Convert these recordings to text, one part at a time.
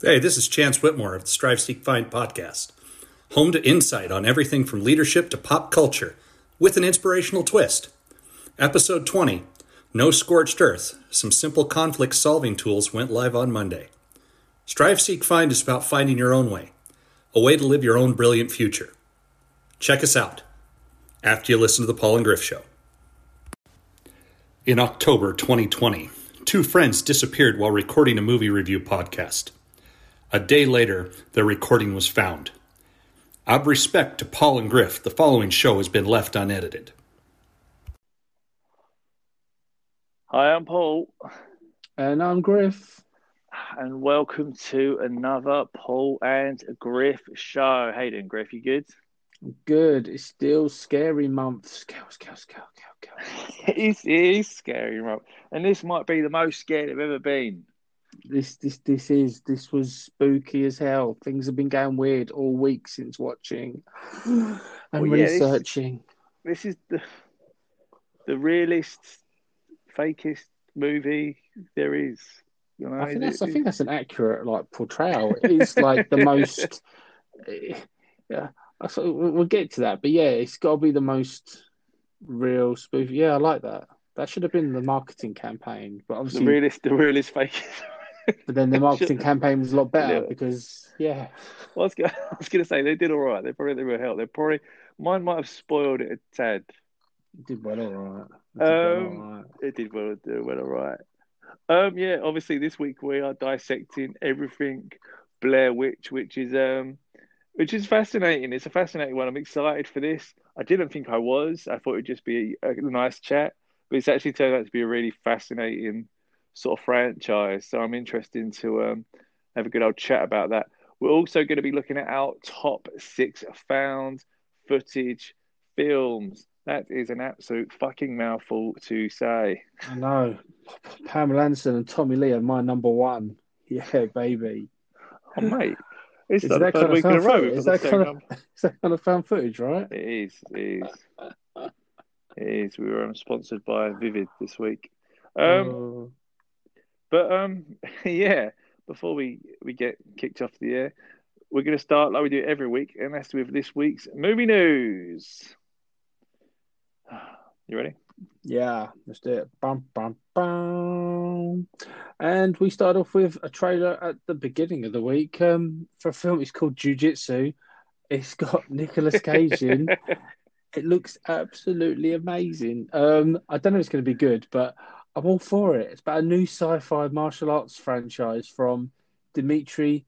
Hey, this is Chance Whitmore of the Strive Seek Find podcast, home to insight on everything from leadership to pop culture, with an inspirational twist. Episode 20 No Scorched Earth Some Simple Conflict Solving Tools went live on Monday. Strive Seek Find is about finding your own way, a way to live your own brilliant future. Check us out after you listen to the Paul and Griff Show. In October 2020, two friends disappeared while recording a movie review podcast. A day later, their recording was found. Out of respect to Paul and Griff, the following show has been left unedited. Hi, I'm Paul, And I'm Griff. and welcome to another Paul and Griff show. Hey, doing Griff? You good? Good. It's still scary month. Scale, scale, scale, scale, scale. it, is, it is scary, right? And this might be the most scared I've ever been. This, this, this is. This was spooky as hell. Things have been going weird all week since watching and Well, yeah, researching. This is the the realest, fakest movie there is. You know, I think that's. I think that's an accurate like portrayal. It's like the most. Yeah, I thought we'll get to that, but yeah, it's got to be the most real spoof. Yeah, I like that. That should have been the marketing campaign, but the realest, the realest fakest. But then the marketing campaign was a lot better Yeah. because yeah, Well, I was gonna, I was gonna say they did all right. They probably did real help. They probably mine might have spoiled it a tad. it did well, all right. It did well, Um, all right. It did well, it did well, all right. Um, yeah, obviously this week we are dissecting everything Blair Witch, which is um, which is fascinating. It's a fascinating one. I'm excited for this. I didn't think I was. I thought it'd just be a, a nice chat, but it's actually turned out to be a really fascinating sort of franchise. So I'm interested to um, have a good old chat about that. We're also going to be looking at our top six found footage films. That is an absolute fucking mouthful to say. I know. Pamela Anderson and Tommy Lee are my number one. Yeah, baby. Oh, mate. It's Is that kind of week in a found footage? Is that kind of- number. That kind of found footage, right? It is. It is. It is. We were um, sponsored by Vivid this week. Um, Oh, But um, yeah. Before we we get kicked off the air, we're going to start like we do every week, and that's with this week's movie news. You ready? yeah, let's do it. Bum, bum, bum. And we start off with a trailer at the beginning of the week um, for a film. It's called Jiu Jitsu. It's got Nicolas Cage in. It looks absolutely amazing. Um, I don't know if it's going to be good, but I'm all for it. It's about a new sci-fi martial arts franchise from Dimitri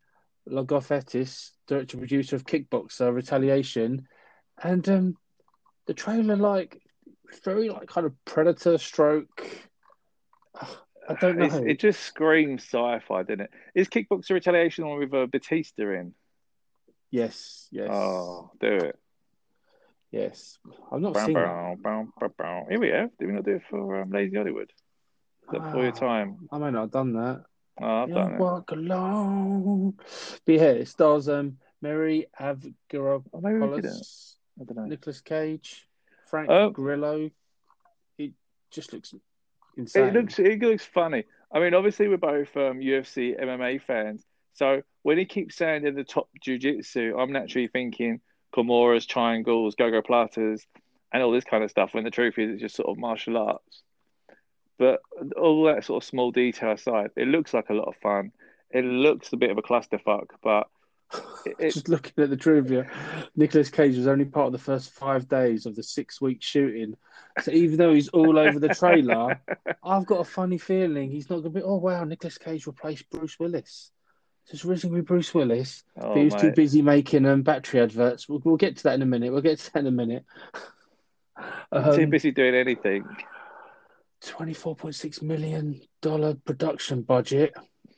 Logothetis, director and producer of Kickboxer Retaliation, and um, the trailer like very like kind of Predator stroke. I don't know. It's- it just screams sci-fi, didn't it? Is Kickboxer Retaliation on with uh, Batista in? yes, yes, Oh, do it. yes. I've not Bow, seen bow, bow. Here we have. Did we not do it for um, Lazy Hollywood? That before your Ah, time? I may not have done that. Oh, I've done it. alone. But yeah, it stars um Marie Avgeropoulos, Oh, maybe we did it. I don't know. Nicolas Cage, Frank Oh. Grillo. It just looks insane. It looks it looks funny. I mean, obviously we're both um, UFC MMA fans, so when he keeps saying they're the top jiu-jitsu, I'm naturally thinking Kimuras, triangles, gogoplatas, and all this kind of stuff. When the truth is, it's just sort of martial arts. But all that sort of small detail aside, it looks like a lot of fun. It looks a bit of a clusterfuck, but it, just looking at the trivia, Nicolas Cage was only part of the first five days of the six-week shooting. So even though he's all over the trailer, I've got a funny feeling he's not going to be. Oh wow, Nicolas Cage replaced Bruce Willis. So it's originally Bruce Willis. oh, but he was too busy making um, battery adverts. We'll, we'll get to that in a minute. We'll get to that in a minute. too Um, busy doing anything. Twenty-four point six million dollar production budget.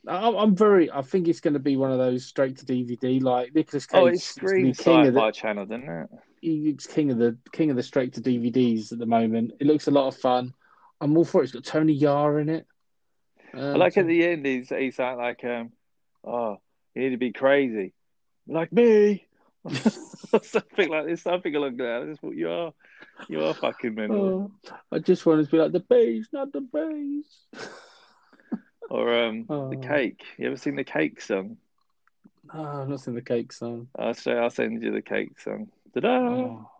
I- I'm very. I think it's going to be one of those straight to DVD. Like Nicholas Cage, Oh, it the screams king of the channel, doesn't it? he's king of the king of the straight to DVDs at the moment. It looks a lot of fun. I'm all for it. It's got Tony Jaa in it. I Um, like at the end, he's he's like, like um, oh, you need to be crazy, like me, something like this, something along that. That's what you are. You are fucking mental. Oh, I just wanted to be like the bees, not the bees. Or um, the Oh. cake. You ever seen the cake song? Oh, I've not seen the cake song. I'll say I'll send you the cake song. Ta-da! Oh.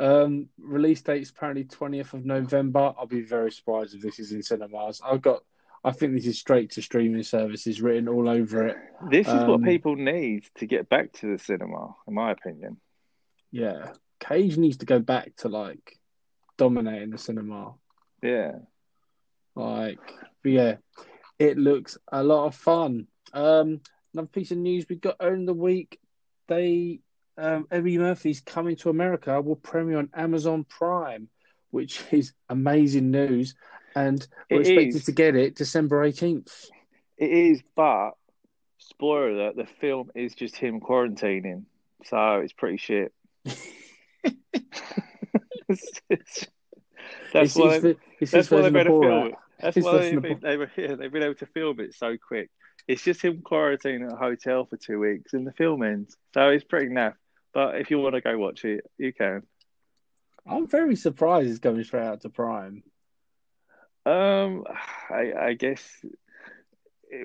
Um, release date's apparently twentieth of November. I'll be very surprised if this is in cinemas. I've got. I think this is straight to streaming services written all over it. This is what Um, people need to get back to the cinema, in my opinion. Yeah, Cage needs to go back to like dominating the cinema. Yeah. Like, but yeah, it looks a lot of fun. Um, another piece of news we got in the week. They, um, Eddie Murphy's coming to America will premiere on Amazon Prime, which is amazing news. And we're It expected is. to get it December eighteenth. It is, but spoiler alert, the film is just him quarantining. So it's pretty shit. It's- it's- that's why they, it's that's why they've been able to film it. That's why they've been, they were, yeah, they've been able to film it so quick. It's just him quarantining at a hotel for two weeks and the film ends. So it's pretty naff. But if you want to go watch it, you can. I'm very surprised it's going straight out to Prime. Um, I, I guess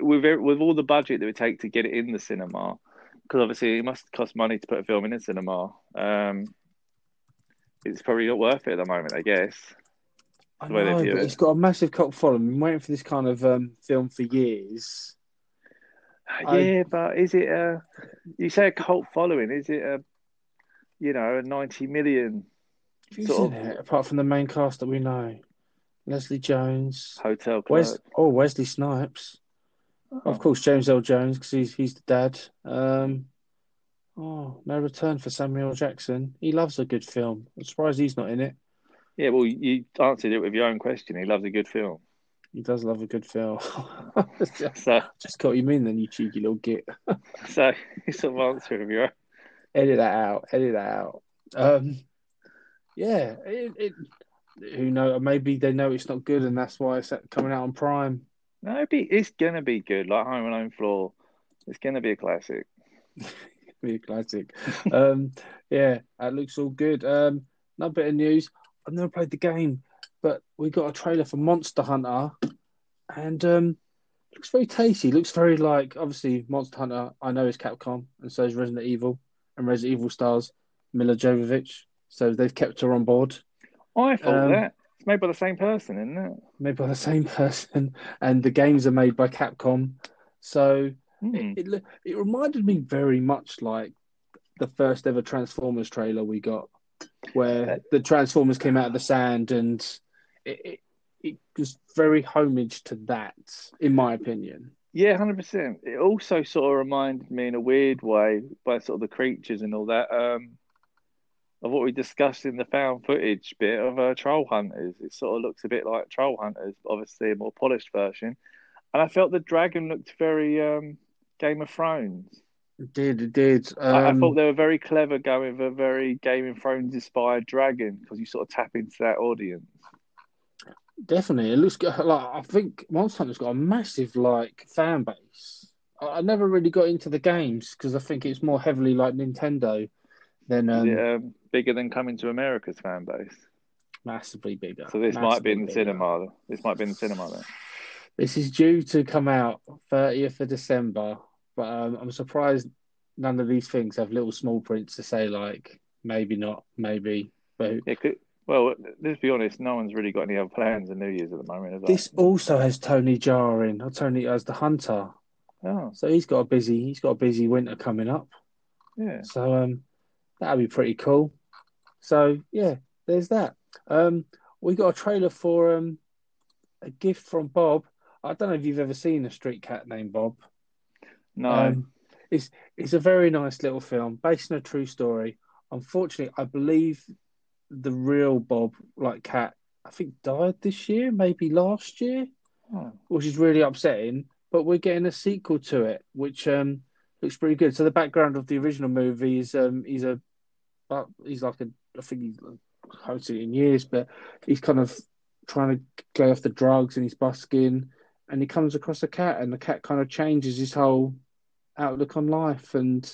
with with all the budget that it would take to get it in the cinema, because obviously it must cost money to put a film in a cinema. Um, it's probably not worth it at the moment, I guess. I The way they know, but it. it's got a massive cult following. I've been waiting for this kind of um, film for years. I- Yeah, but is it a? You say a cult following? Is it a? You know, a ninety million Who's Sort in it, apart from the main cast that we know? Leslie Jones. hotel clerk. Wes- oh, Wesley Snipes. Of course, James Earl Jones, because he's, he's the dad. Um, oh, no return for Samuel Jackson. He loves a good film. I'm surprised he's not in it. Yeah, well, you answered it with your own question. He loves a good film. He does love a good film. So, Just got you mean then, you cheeky little git. so you sort of answer with your own. edit that out. Edit that out. Um, yeah, it, it. Who know? Maybe they know it's not good, and that's why it's coming out on Prime. No, it'd be, it's gonna be good. Like Home Alone Floor, it's gonna be a classic. Be a classic. um, yeah, that looks all good. Um, another bit of news. I've never played the game, but we got a trailer for Monster Hunter, and um, looks very tasty. Looks very like obviously Monster Hunter. I know is Capcom, and so is Resident Evil, and Resident Evil stars Milla Jovovich. So they've kept her on board. I thought Um, that it's made by the same person, isn't it? made by the same person, and the games are made by Capcom. So Hmm. it, it it reminded me very much like the first ever Transformers trailer we got, where the Transformers came out of the sand, and it, it, it was very homage to that, in my opinion. Yeah, hundred percent. It also sort of reminded me in a weird way by sort of the creatures and all that. Um, of what we discussed in the found footage bit of uh, Troll Hunters. It sort of looks a bit like Troll Hunters, but obviously a more polished version. And I felt the dragon looked very um, Game of Thrones. It did it did? I, I Um, thought they were very clever going with a very Game of Thrones inspired dragon because you sort of tap into that audience. Definitely, it looks good. Like I think Monster Hunter's got a massive like fan base. I, I never really got into the games because I think it's more heavily like Nintendo than um, it um, bigger than coming to America's fan base? massively bigger. So this might be in the bigger. cinema. This might be in the cinema then. This is due to come out 30th of December, but um, I'm surprised none of these things have little small prints to say like maybe not, maybe. But Yeah, could, well, let's be honest. No one's really got any other plans in New Year's at the moment. This also has Tony Jaa in, or Tony as the hunter. Oh, So he's got a busy, he's got a busy winter coming up. yeah. So um, that'd be pretty cool. So yeah, there's that. Um, we got a trailer for um, a gift from Bob. I don't know if you've ever seen a street cat named Bob. No. Um, it's it's a very nice little film based on a true story. Unfortunately, I believe the real Bob, like cat, I think died this year, maybe last year, Oh. which is really upsetting. But we're getting a sequel to it, which um, looks pretty good. So the background of the original movie is um, he's a, uh, he's like a, I think he's uh, hosted it in years, but he's kind of trying to go off the drugs and he's busking, and he comes across a cat, and the cat kind of changes his whole outlook on life. And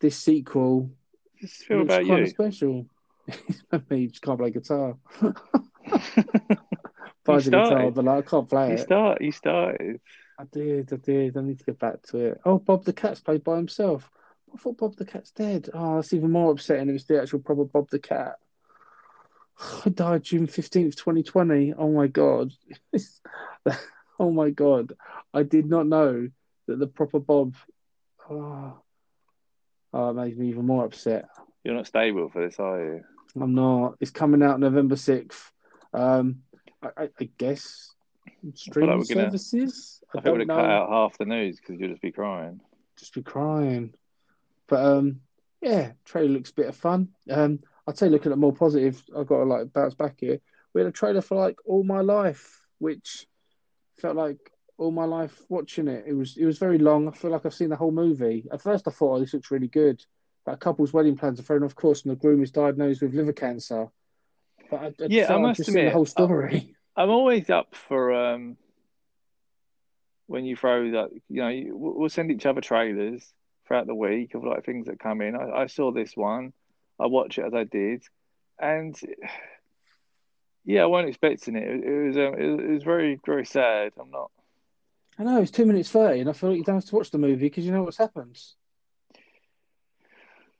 this sequel about kind you. of special. he just can't play guitar. A guitar, but like, I can't play you it. start. You started. I did, I did. I need to get back to it. Oh, Bob the Cat's played by himself. I thought Bob the Cat's dead. Oh, that's even more upsetting. It was the actual proper Bob the Cat. I died June 15th, 2020. Oh my God. oh my God. I did not know that the proper Bob. Oh, oh, it makes me even more upset. You're not stable for this, are you? I'm not. It's coming out November 6th. Um, I, I, I guess streaming like gonna- services. I I, think we'd have cut out half the news because you'd just be crying. just be crying. But um, yeah, trailer looks a bit of fun. Um, I'd say looking at more positive, I've got to like bounce back here. We had a trailer for like All My Life, which felt like all my life watching it. It was it was very long. I feel like I've seen the whole movie. At first, I thought, oh, this looks really good. But a couple's wedding plans are thrown off course, and the groom is diagnosed with liver cancer. But I, I Yeah, I must seen the admit, whole story. I'm always up for um when you throw that. You know, we'll send each other trailers throughout the week of like things that come in. I, I saw this one. I watch it as I did, and yeah, I wasn't expecting it. It, it was um, it, was- it was very very sad. I'm not. I know it's two minutes thirty, and I feel like you don't have to watch the movie because you know what's happened.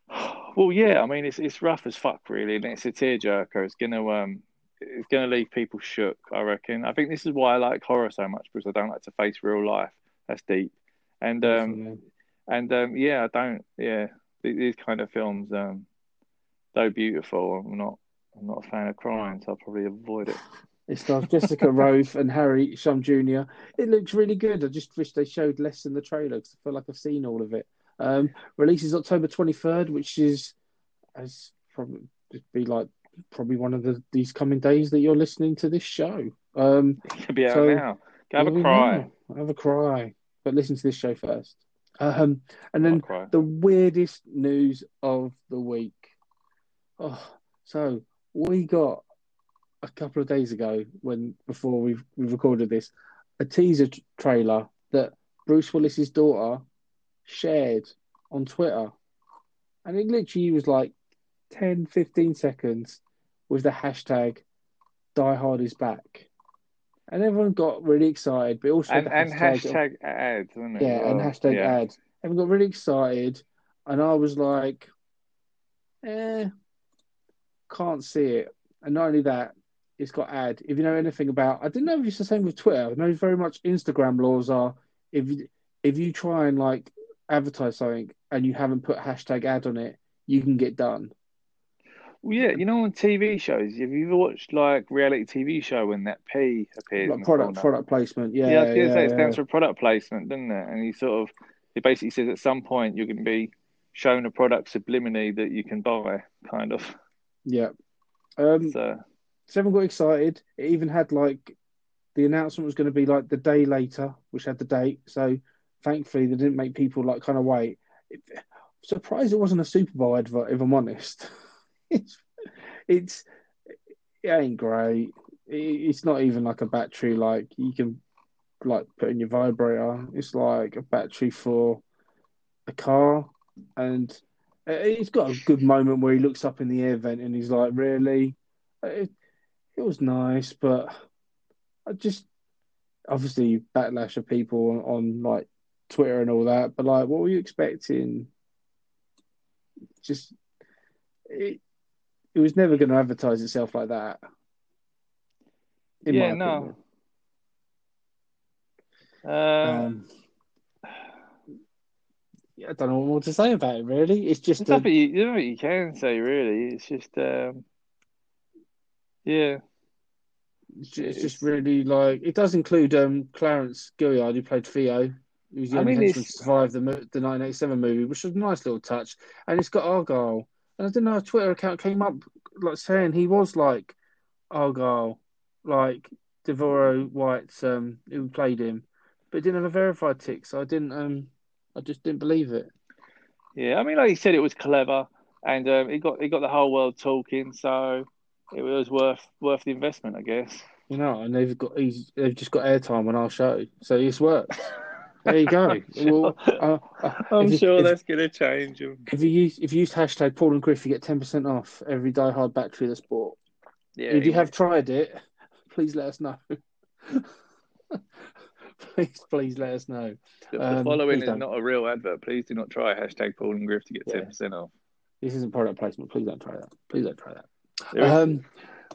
Well, yeah, I mean it's it's rough as fuck, really, and it's a tearjerker. It's gonna um, it's gonna leave people shook. I reckon. I think this is why I like horror so much because I don't like to face real life. That's deep, and um. And um, yeah, I don't. Yeah, these kind of films, um, though beautiful, I'm not. I'm not a fan of crying, so I'll probably avoid it. It stars Jessica Rothe and Harry Shum Jr. It looks really good. I just wish they showed less in the trailer because I feel like I've seen all of it. Um, releases October 23rd, which is as probably be like probably one of the these coming days that you're listening to this show. Um, It'll be out So- now. Go have a cry. go. Have a cry, but listen to this show first. Um, and then the weirdest news of the week. Oh, so we got a couple of days ago when before we've we recorded this a teaser t- trailer that Bruce Willis's daughter shared on Twitter, and it literally was like 10, 15 seconds with the hashtag Die Hard is back. And everyone got really excited, but also And and hashtag, hashtag ads, yeah, as and hashtag yeah. ad. Everyone got really excited, and I was like, eh, can't see it. And not only that, it's got ad. If you know anything about, I didn't know if it's the same with Twitter. I know very much Instagram laws are if you, if you try and like advertise something and you haven't put hashtag ad on it, you can get done. Well, yeah, you know, on TV shows, have you ever watched like reality TV show when that P appears? Like product product placement. Yeah, Yeah, I was to yeah, say it yeah. stands for product placement, doesn't it? And he sort of, it basically says at some point you're going to be shown a product subliminally that you can buy, kind of. yeah. Um, So, everyone got excited. It even had like the announcement was going to be like the day later, which had the date. So thankfully they didn't make people like kind of wait. It, surprised it wasn't a Super Bowl advert, if I'm honest. it's it's it ain't great. It's not even like a battery like you can like put in your vibrator. It's like a battery for a car, and uh, it- it's got a good moment where he looks up in the air vent and he's like, "Really." Uh, it, it was nice, but I just obviously backlash of people on, on like Twitter and all that. But like, what were you expecting? Just it, it was never going to advertise itself like that. yeah, no. Uh, Um, yeah, I don't know what more to say about it. Really, it's just a, you, there's nothing you can say, really. It's just, um, yeah. it's ju- it's just really like it does include um Clarence Gilyard who played Theo. who's the I only mean, henchman to survive the the 1987 movie, which was a nice little touch. And it's got Argyle, and I didn't know a Twitter account came up like saying he was like Argyle, like De'voreaux White's um who played him, but it didn't have a verified tick, so I didn't um I just didn't believe it. Yeah, I mean, like you said, it was clever, and um, it got it got the whole world talking, so it was worth worth the investment, I guess. You know, and they've got he's they've just got airtime on our show, so it's worked. There you go. well, uh, uh, I'm you- sure if- that's going to change. 'em. If you use if you use hashtag Paul and Griff, you get ten percent off every Die Hard battery that's bought. Yeah, if you anyway. have tried it, please let us know. please, please let us know. The, the Um, following is don't. not a real advert. Please do not try hashtag Paul and Griff to get Yeah. 10% off. This isn't product placement. Please don't try that. Please don't try that. Um,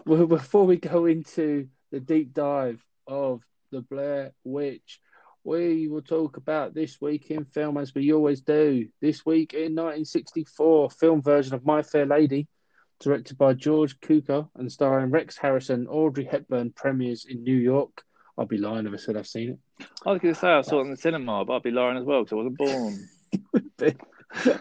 well, before we go into the deep dive of the Blair Witch, we will talk about this week in film as we always do. This week in 1964, film version of My Fair Lady, directed by George Cukor and starring Rex Harrison, Audrey Hepburn, premieres in New York. I'd be lying if I said I've seen it. I was going to say I saw it in the cinema, but I'd be lying as well because I wasn't born.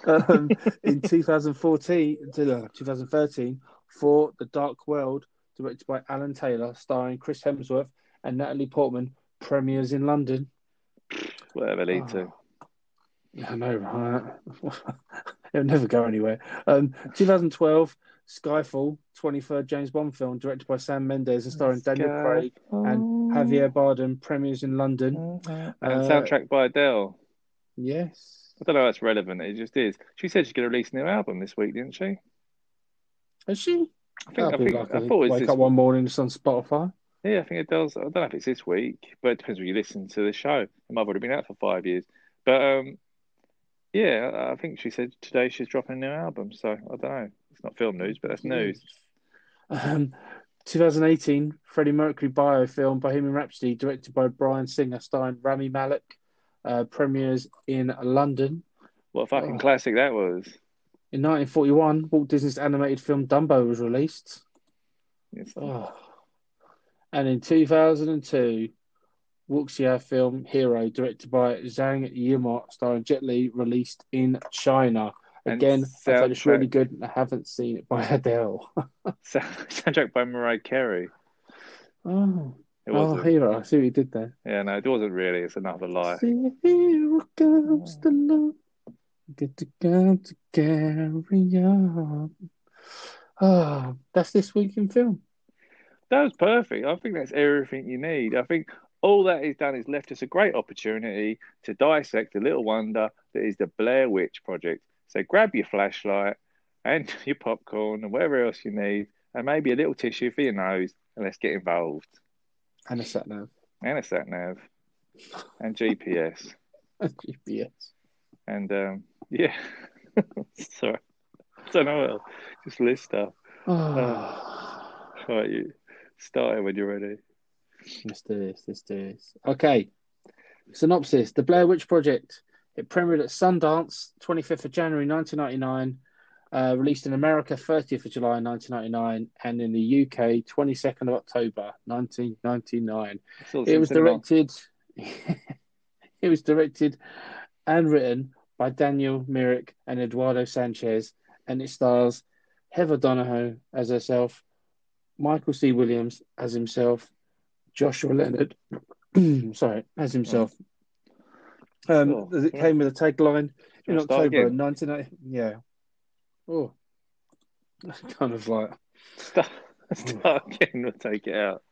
um, in 2014 to uh, 2013 Thor The Dark World, directed by Alan Taylor, starring Chris Hemsworth and Natalie Portman, premieres in London. Whatever lead Oh. to. I know, right? It'll never go anywhere. Um, 2012, Skyfall, 23rd James Bond film, directed by Sam Mendes and starring Daniel Craig and Javier Bardem, premieres in London. And Uh, soundtrack by Adele. Yes. I don't know how that's relevant. It just is. She said she's going to release a new album this week, didn't she? Is she? I think. I, That'd think, like I thought it was wake this up one morning, it's on Spotify. Yeah, I think it does. I don't know if it's this week, but it depends when you listen to the show. It might have already been out for five years. But um, yeah, I think she said today she's dropping a new album. So I don't know. It's not film news, but that's news. Um, 2018, Freddie Mercury biofilm Bohemian Rhapsody, directed by Bryan Singer, starring Rami Malek, uh, premieres in London. What a fucking Oh. classic that was. In 1941, Walt Disney's animated film Dumbo was released. It's- Oh. And in 2002, Wuxia film Hero, directed by Zhang Yimou, starring Jet Li, released in China. Again, thought it's really good. I haven't seen it by Adele. Soundtrack by Mariah Carey. oh, It oh, wasn't. Hero. I see what you did there. Yeah, no, it wasn't really. It's another lie. See, here comes the love. Good to go to carry on. Oh, ah, that's this week in film. That was perfect. I think that's everything you need. I think all that he's done is left us a great opportunity to dissect the little wonder that is the Blair Witch Project. So grab your flashlight and your popcorn and whatever else you need, and maybe a little tissue for your nose, and let's get involved. And a sat nav. And a sat nav, and GPS, and GPS. and um, yeah. Sorry, I don't know. Just list stuff. Oh. All right, you start it when you're ready. Let's do this. Let's do this. Okay. Synopsis: The Blair Witch Project. It premiered at Sundance, 25th of January 1999. Uh, released in America, 30th of July 1999, and in the UK, 22nd of October 1999. I saw this It was directed. it was directed and written by Daniel Myrick and Eduardo Sanchez, and it stars Heather Donahue as herself, Michael C. Williams as himself, Joshua Leonard, sorry, as himself. Um, Oh, it yeah. came with a tagline in October again? 1990. Yeah. Oh, that's kind of like Start, start again. We'll take it out.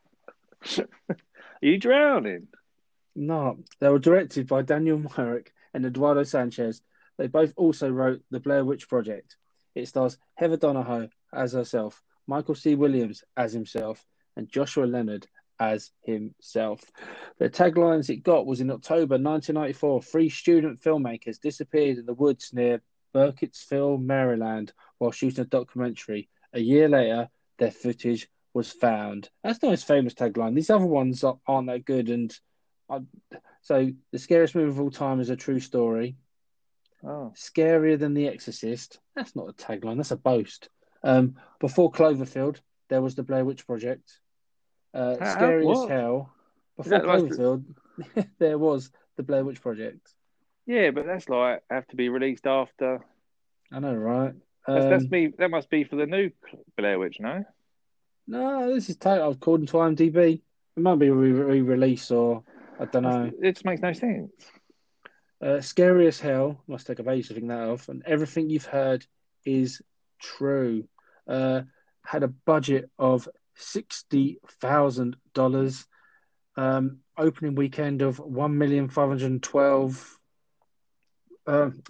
Are you drowning? No, they were directed by Daniel Myrick and Eduardo Sanchez. They both also wrote The Blair Witch Project. It stars Heather Donahue as herself, Michael C. Williams as himself, and Joshua Leonard as himself. The taglines it got was in October 1994 three student filmmakers disappeared in the woods near Burkittsville, Maryland, while shooting a documentary. A year later, their footage was found. That's not his famous tagline. These other ones are- aren't that good, and I, so the scariest movie of all time is a true story. Oh, Scarier than The Exorcist. That's not a tagline. That's a boast. Um, before Cloverfield, there was the Blair Witch Project. Uh, How- scary as hell. Before that like- Cloverfield, there was the Blair Witch Project. yeah, but that's like have to be released after. I know, right? That's, Um, that's me. That must be for the new Blair Witch, no? No, this is title according to IMDb. It might be a re release or I don't know. It just makes no sense. Uh, scary as hell. Must take a age to think that off. And everything you've heard is true. Uh, had a budget of sixty thousand dollars. Um, opening weekend of one million five hundred twelve. Um,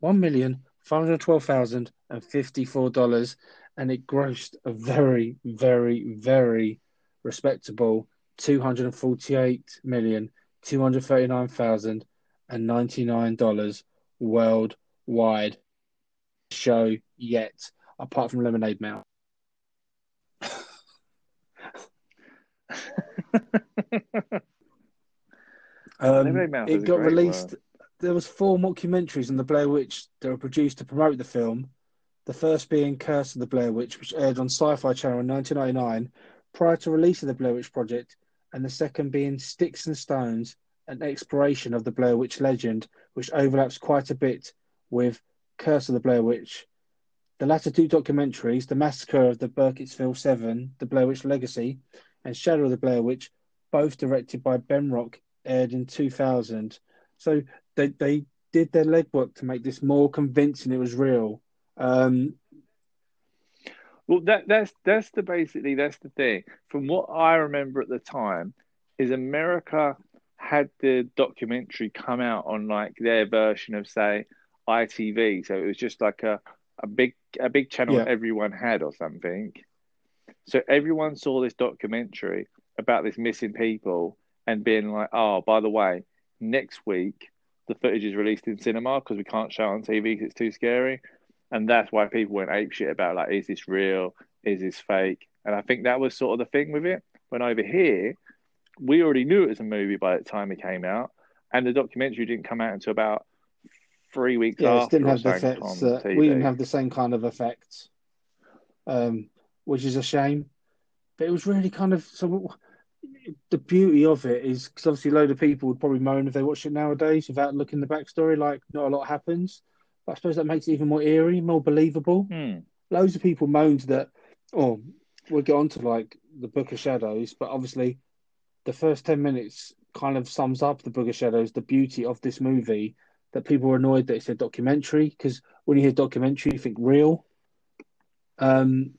one million five hundred twelve thousand and fifty-four dollars, and it grossed a very, very, very respectable two hundred forty-eight million two hundred thirty nine thousand and ninety nine dollars worldwide show yet, apart from Lemonade Mouth. Um, Lemonade Mouth it got released. word. There was four mockumentaries on the Blair Witch that were produced to promote the film. The first being Curse of the Blair Witch, which aired on Sci-Fi Channel in 1999 prior to release of the Blair Witch Project, and the second being Sticks and Stones, an exploration of the Blair Witch legend, which overlaps quite a bit with Curse of the Blair Witch. The latter two documentaries, The Massacre of the Burkittsville Seven, The Blair Witch Legacy, and Shadow of the Blair Witch, both directed by Ben Rock, aired in 2000. So they, they did their legwork to make this more convincing it was real. Um, Well, that that's that's the basically that's the thing. From what I remember at the time, is America had the documentary come out on like their version of say ITV, so it was just like a a big a big channel Yeah. everyone had or something. So everyone saw this documentary about this missing people and being like, oh, by the way, next week the footage is released in cinema because we can't show it on TV because it's too scary. And that's why people went apeshit about like, is this real? Is this fake? And I think that was sort of the thing with it. When over here, we already knew it was a movie by the time it came out, and the documentary didn't come out until about three weeks yeah, after. didn't have the effects. Uh, we didn't have the same kind of effects, um, which is a shame. But it was really kind of so. The beauty of it is because obviously a load of people would probably moan if they watch it nowadays without looking the backstory, like not a lot happens. But I suppose that makes it even more eerie, more believable. Hmm. loads of people moaned that, oh, we'll get on to like the Book of Shadows, but obviously the first 10 minutes kind of sums up the Book of Shadows, the beauty of this movie, that people were annoyed that it's a documentary, because when you hear documentary, you think real. Um,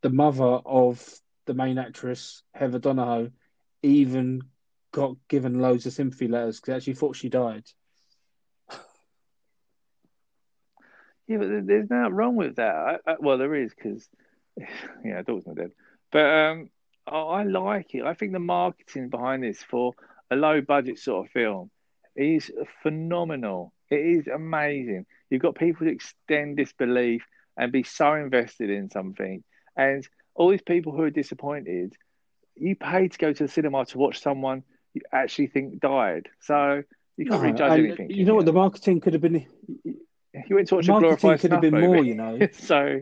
the mother of the main actress, Heather Donahue, even got given loads of sympathy letters because actually thought she died. Yeah, but there's nothing wrong with that. I, I, well, there is because, yeah, dog's not dead. But um, I, I like it. I think the marketing behind this for a low budget sort of film is phenomenal. It is amazing. You've got people to extend this belief and be so invested in something, and all these people who are disappointed, you paid to go to the cinema to watch someone you actually think died. So you can't really No, judge anything. You know what? The marketing could have been. You went to watch the a marketing glorified could have been more, you know. so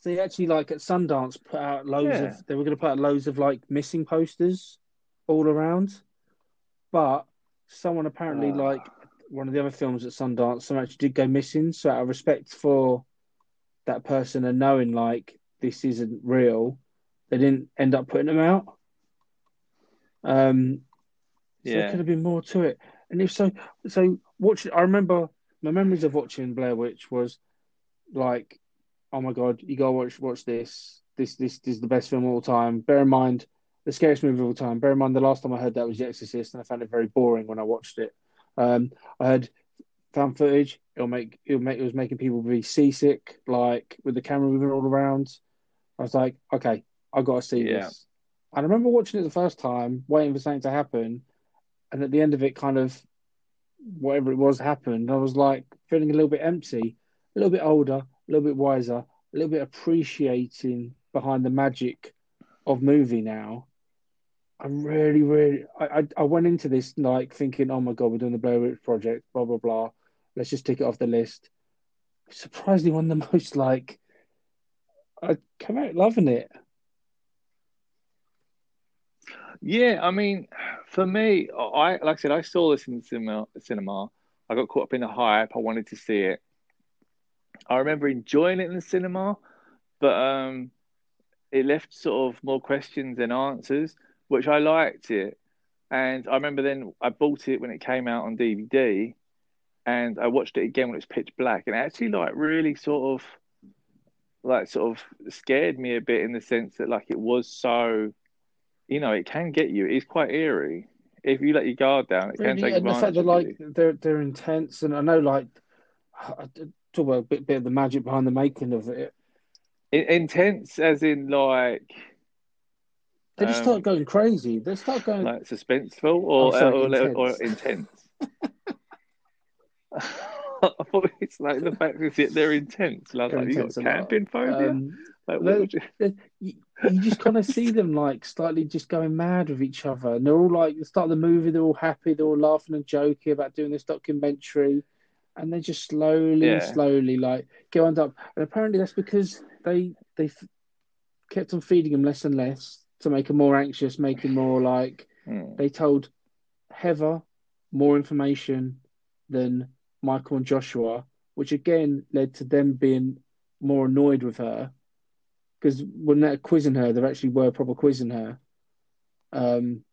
So they actually like at Sundance put out loads Yeah. of they were going to put out loads of like missing posters all around, but someone apparently Ah. like one of the other films at Sundance, someone actually did go missing. So out of respect for that person and knowing like this isn't real, they didn't end up putting them out. Um, so there Yeah. could have been more to it. And if so, so watching, I remember my memories of watching Blair Witch was like, oh my god, you gotta watch watch this. This this, this is the best film of all time. Bear in mind the scariest movie of all time. Bear in mind the last time I heard that was The Exorcist, and I found it very boring when I watched it. Um, I heard found footage. It'll make it'll make it was making people be seasick, like with the camera moving all around. I was like, okay, I got to see Yeah. this. And I remember watching it the first time, waiting for something to happen, and at the end of it, kind of whatever it was happened. I was like feeling a little bit empty, a little bit older, a little bit wiser, a little bit appreciating behind the magic of movie now. I really, really, I, I, I went into this like thinking, oh my god, we're doing the Blair Witch Project, blah blah blah. Let's just tick it off the list. Surprisingly, one of the most like, I come out loving it. Yeah, I mean, for me, I like I said, I saw this in the cinema. Cinema, I got caught up in the hype. I wanted to see it. I remember enjoying it in the cinema, but um, it left sort of more questions than answers, which I liked it. And I remember then I bought it when it came out on DVD, and I watched it again when it was pitch black, and it actually like really sort of like sort of scared me a bit in the sense that like it was so you know, it can get you. It's quite eerie. If you let your guard down, it can take and the fact that like you. they're they're intense, and I know like I talk about a bit, bit of the magic behind the making of it. In- intense, as in like, They just Um, start going crazy. They start going. like suspenseful or sorry, or, or, intense. intense. I thought it's like the fact that they're intense. Like, They're like you got intense a lot. camping phobia. um, like, what you... you, you just kind of see them like slightly just going mad with each other, and they're all like, the start of the movie, they're all happy, they're all laughing and joking about doing this documentary, and they just slowly, Yeah. slowly like go on up. And apparently, that's because they they f- kept on feeding them less and less to make him more anxious, make him more like Hmm. they told Heather more information than Michael and Joshua, which again led to them being more annoyed with her. Because when they're quizzing her, they actually were proper quizzing her. Um,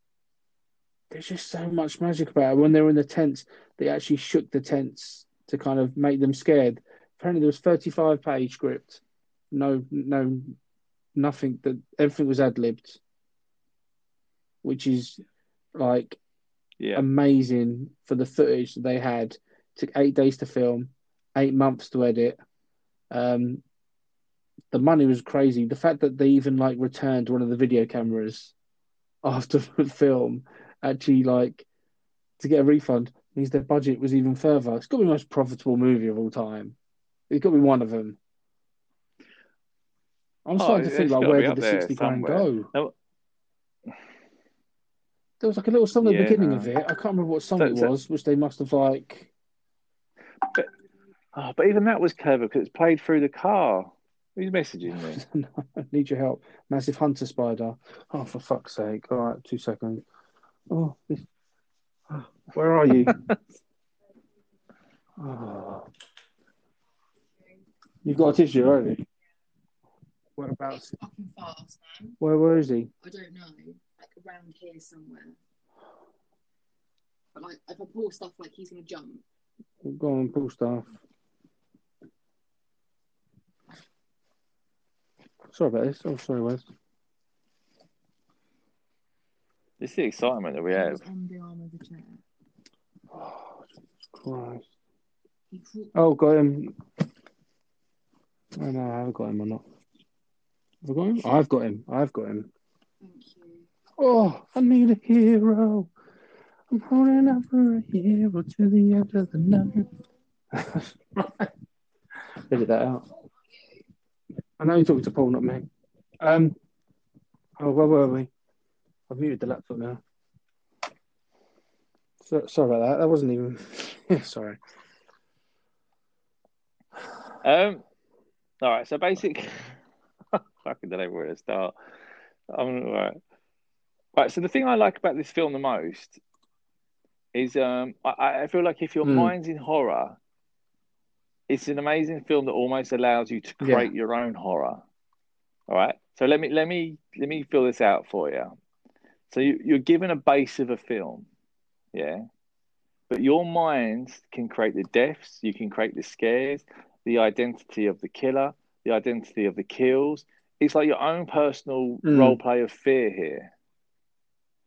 there's just so much magic about it. When they were in the tents, they actually shook the tents to kind of make them scared. Apparently, there was 35 page script. No, no, nothing. That everything was ad libbed, which is like Yeah, amazing for the footage that they had. Took eight days to film, eight months to edit. Um, the money was crazy. The fact that they even like returned one of the video cameras after the film, actually like to get a refund means their budget was even further. It's got to be the most profitable movie of all time. It's got to be one of them. I'm Oh, starting to think like where did the sixty grand go? No. There was like a little song at the beginning no. of it. I can't remember what song So- it so- was, which they must have like. Oh, but even that was clever because it's played through the car. Who's messaging me? I need your help. Massive hunter spider. Oh, for fuck's sake! All right, two seconds. Oh, this... oh, where are you? oh. You've got a tissue already. Whereabouts? fucking fast, man. Where? Where is he? I don't know, like around here somewhere. But like, if I pull stuff, like he's gonna jump. Go on, pull stuff. Sorry about this. Oh, sorry, Wes. This is the excitement that we He have. on the arm of the chair. Oh, Jesus Christ. He crawled. Oh, got him. I oh, know, I haven't got him or not. Have I got him? I've got him. I've got him. Thank you. Oh, I need a hero. I'm holding out for a hero to the end of the night. Edit that out. I know you're talking to Paul, not me. Um. Oh, where were we? I've muted the laptop now. So, sorry about that. That wasn't even. sorry. Um, all right. So basic. Fucking don't know where to start. All right. Right. So the thing I like about this film the most is um, I, I feel like if your Mm. mind's in horror, it's an amazing film that almost allows you to Yeah. create your own horror. All right. So let me let me let me fill this out for you. So you, you're given a base of a film, yeah, but your mind can create the deaths, you can create the scares, the identity of the killer, the identity of the kills. It's like your own personal Mm. role play of fear here,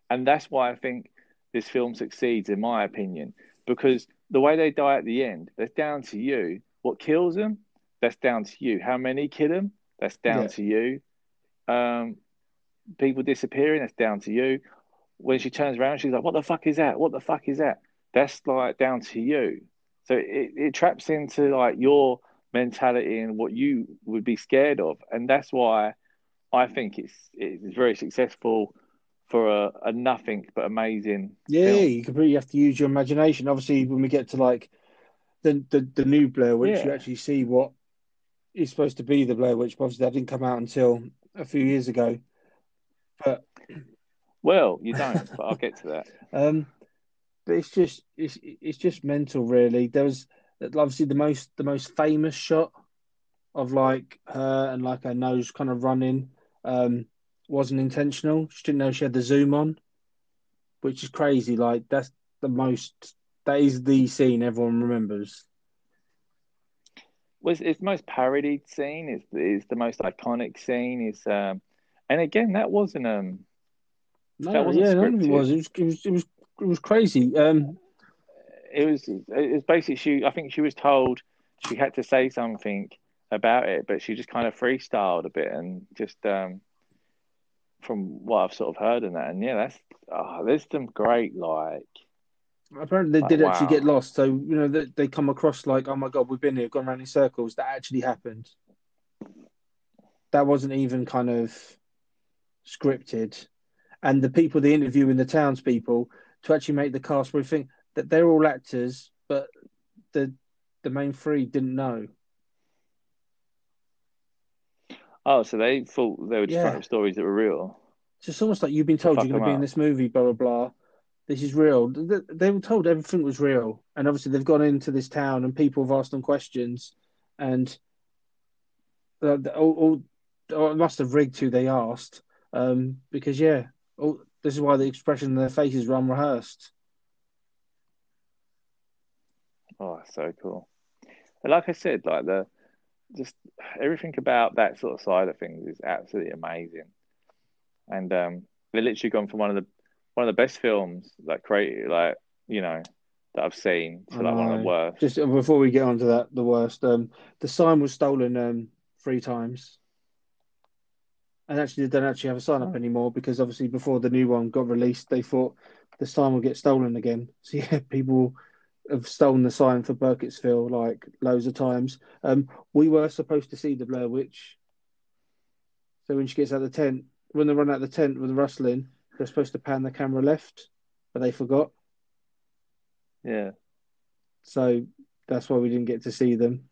and that's why I think this film succeeds, in my opinion, because the way they die at the end, that's down to you. What kills them, that's down to you. How many kill them, that's down Yeah. to you. Um, people disappearing, that's down to you. When she turns around, she's like, "What the fuck is that? What the fuck is that?" That's like down to you. So it, it traps into like your mentality and what you would be scared of, and that's why I think it's it's very successful for a, a nothing but amazing. Yeah, film. you completely have to use your imagination. Obviously, when we get to like the the, the new Blair Witch, you actually see what is supposed to be the Blair Witch. Obviously, that didn't come out until a few years ago. But Well, you don't, but I'll get to that. um, but it's just it's it's just mental, really. There was obviously the most the most famous shot of like her and like her nose kind of running um wasn't intentional. She didn't know she had the zoom on, which is crazy. Like that's the most that is the scene everyone remembers. was it's the most parodied scene. Is is the most iconic scene. Is um, and again that wasn't um No, That wasn't yeah, none of it was. It was it was it was, it was crazy. Um, it was it was basically she I think she was told she had to say something about it, but she just kind of freestyled a bit and just um from what I've sort of heard in that, and yeah, that's oh, there's some great like Apparently, they Like, did actually wow. get lost. So you know they, they come across like, oh my god, we've been here, gone around in circles. That actually happened. That wasn't even kind of scripted. And the people they interview in the townspeople to actually make the cast we think that they're all actors, but the the main three didn't know. oh, so they thought they were just Yeah. trying stories that were real. So it's almost like you've been told Fuck you're going to be in this movie, blah blah blah. This is real. They, were told everything was real, and obviously they've gone into this town and people have asked them questions, and uh, the- all, all, all it must have rigged who they asked, um, because yeah, all, this is why the expression on their faces were unrehearsed. Oh, so cool. But like I said, like the just everything about that sort of side of things is absolutely amazing. And um they're literally gone from one of the one of the best films like created like, you know, that I've seen to like one of the worst. Just before we get on to that, the worst. Um, the sign was stolen um, three times. And actually, they don't actually have a sign up Oh. anymore because obviously, before the new one got released, they thought the sign will get stolen again. So, yeah, people have stolen the sign for Burkittsville like loads of times. Um, we were supposed to see the Blair Witch. So, when she gets out of the tent, when they run out of the tent with the rustling, they're supposed to pan the camera left, but they forgot. Yeah. So, that's why we didn't get to see them.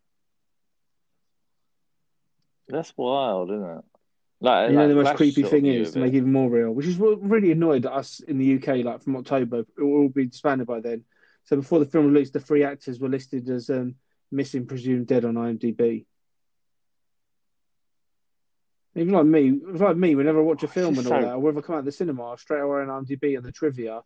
That's wild, isn't it? Like, you know the most creepy thing is to make it even more real, which is what really annoyed us in the UK. Like from October, it will all be disbanded by then. So before the film released, the three actors were listed as um, missing, presumed dead on IMDb. Even like me, like me, whenever I watch a film just and all so- that, or whether I come out of the cinema, straight away on IMDb and the trivia,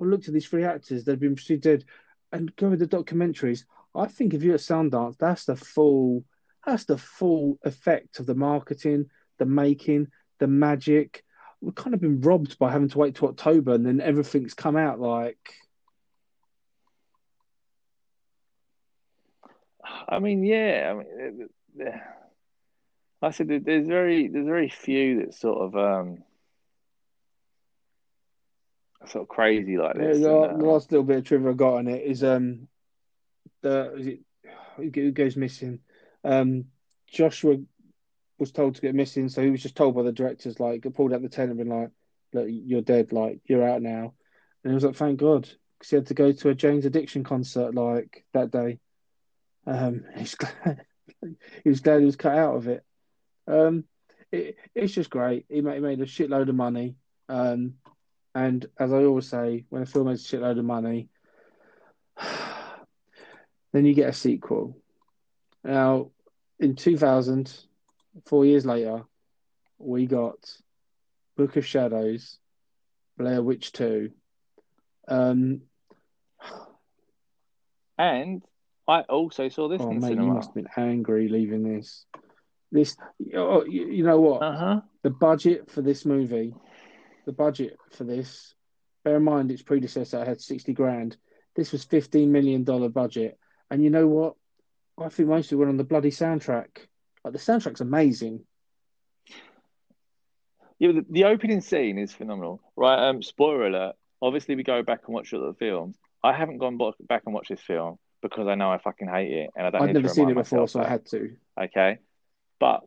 I looked at these three actors, they've been presumed dead, and go with the documentaries. I think if you're at Sundance, that's the full, that's the full effect of the marketing, the making, the magic. We've kind of been robbed by having to wait to October, and then everything's come out like. I mean, yeah. I mean, it- it- yeah. like I said there's very there's very few that sort of um sort of crazy like Yeah, this. the, and, the uh, last little bit of trivia I got on it is um the is it who goes missing? Um, Joshua was told to get missing, so he was just told by the directors like pulled out the tent and been like, "Look, you're dead. Like you're out now." And he was like, "Thank God," because he had to go to a Jane's Addiction concert like that day. Um, he's glad he was glad he was cut out of it. Um, it, it's just great. He made, he made a shitload of money. Um, and as I always say, when a film makes a shitload of money, then you get a sequel. Now, in 2000, four years later, we got Book of Shadows, Blair Witch 2. Um, and I also saw this oh, in mate, cinema. you must have been angry leaving this. This, oh, you, you know what? Uh huh. the budget for this movie, the budget for this, bear in mind its predecessor had 60 grand. This was $15 million budget. And you know what? I think most of it went on the bloody soundtrack. Like the soundtrack's amazing. Yeah, the, the opening scene is phenomenal, right? Um, spoiler alert. Obviously, we go back and watch the films. I haven't gone back and watched this film because I know I fucking hate it, and I don't. I'd never seen it before, so I had to. Okay, but